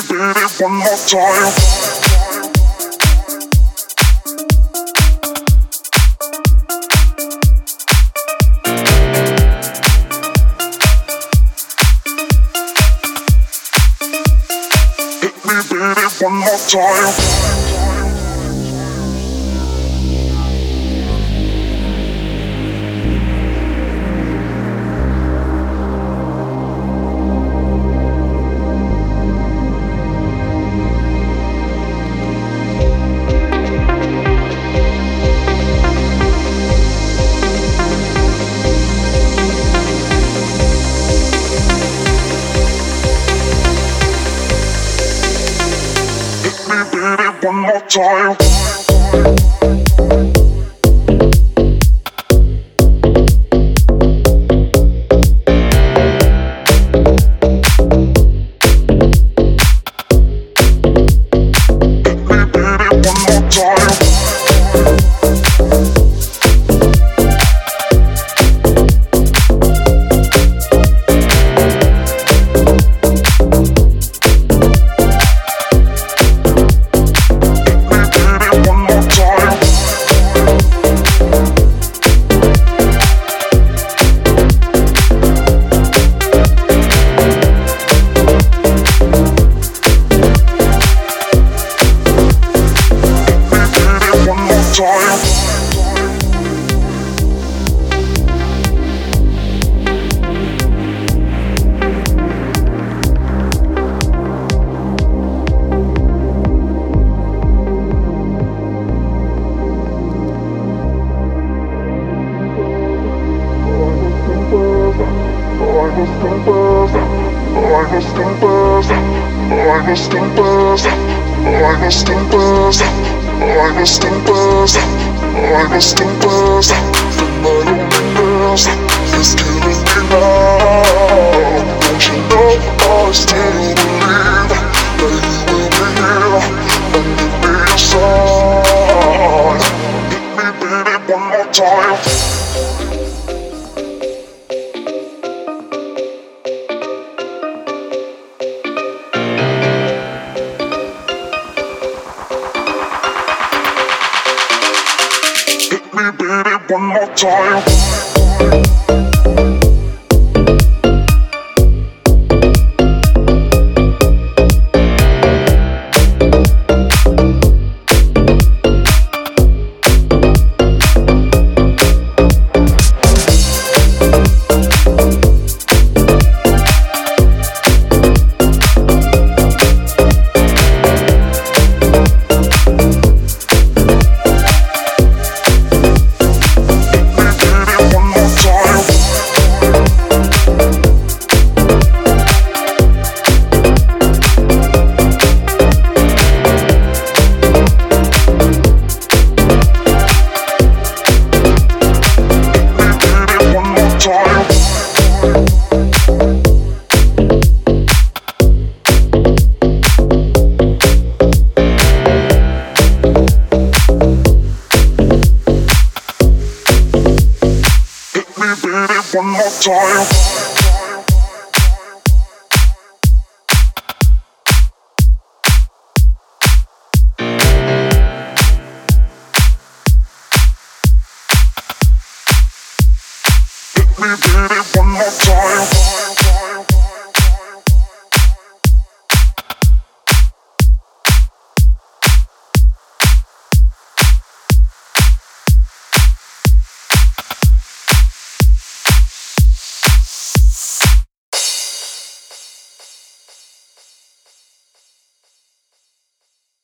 baby, one more time. Hit me, baby, one more time. Me, one more time. It's killing me Me, baby, one more time. One more time. Me, one more time.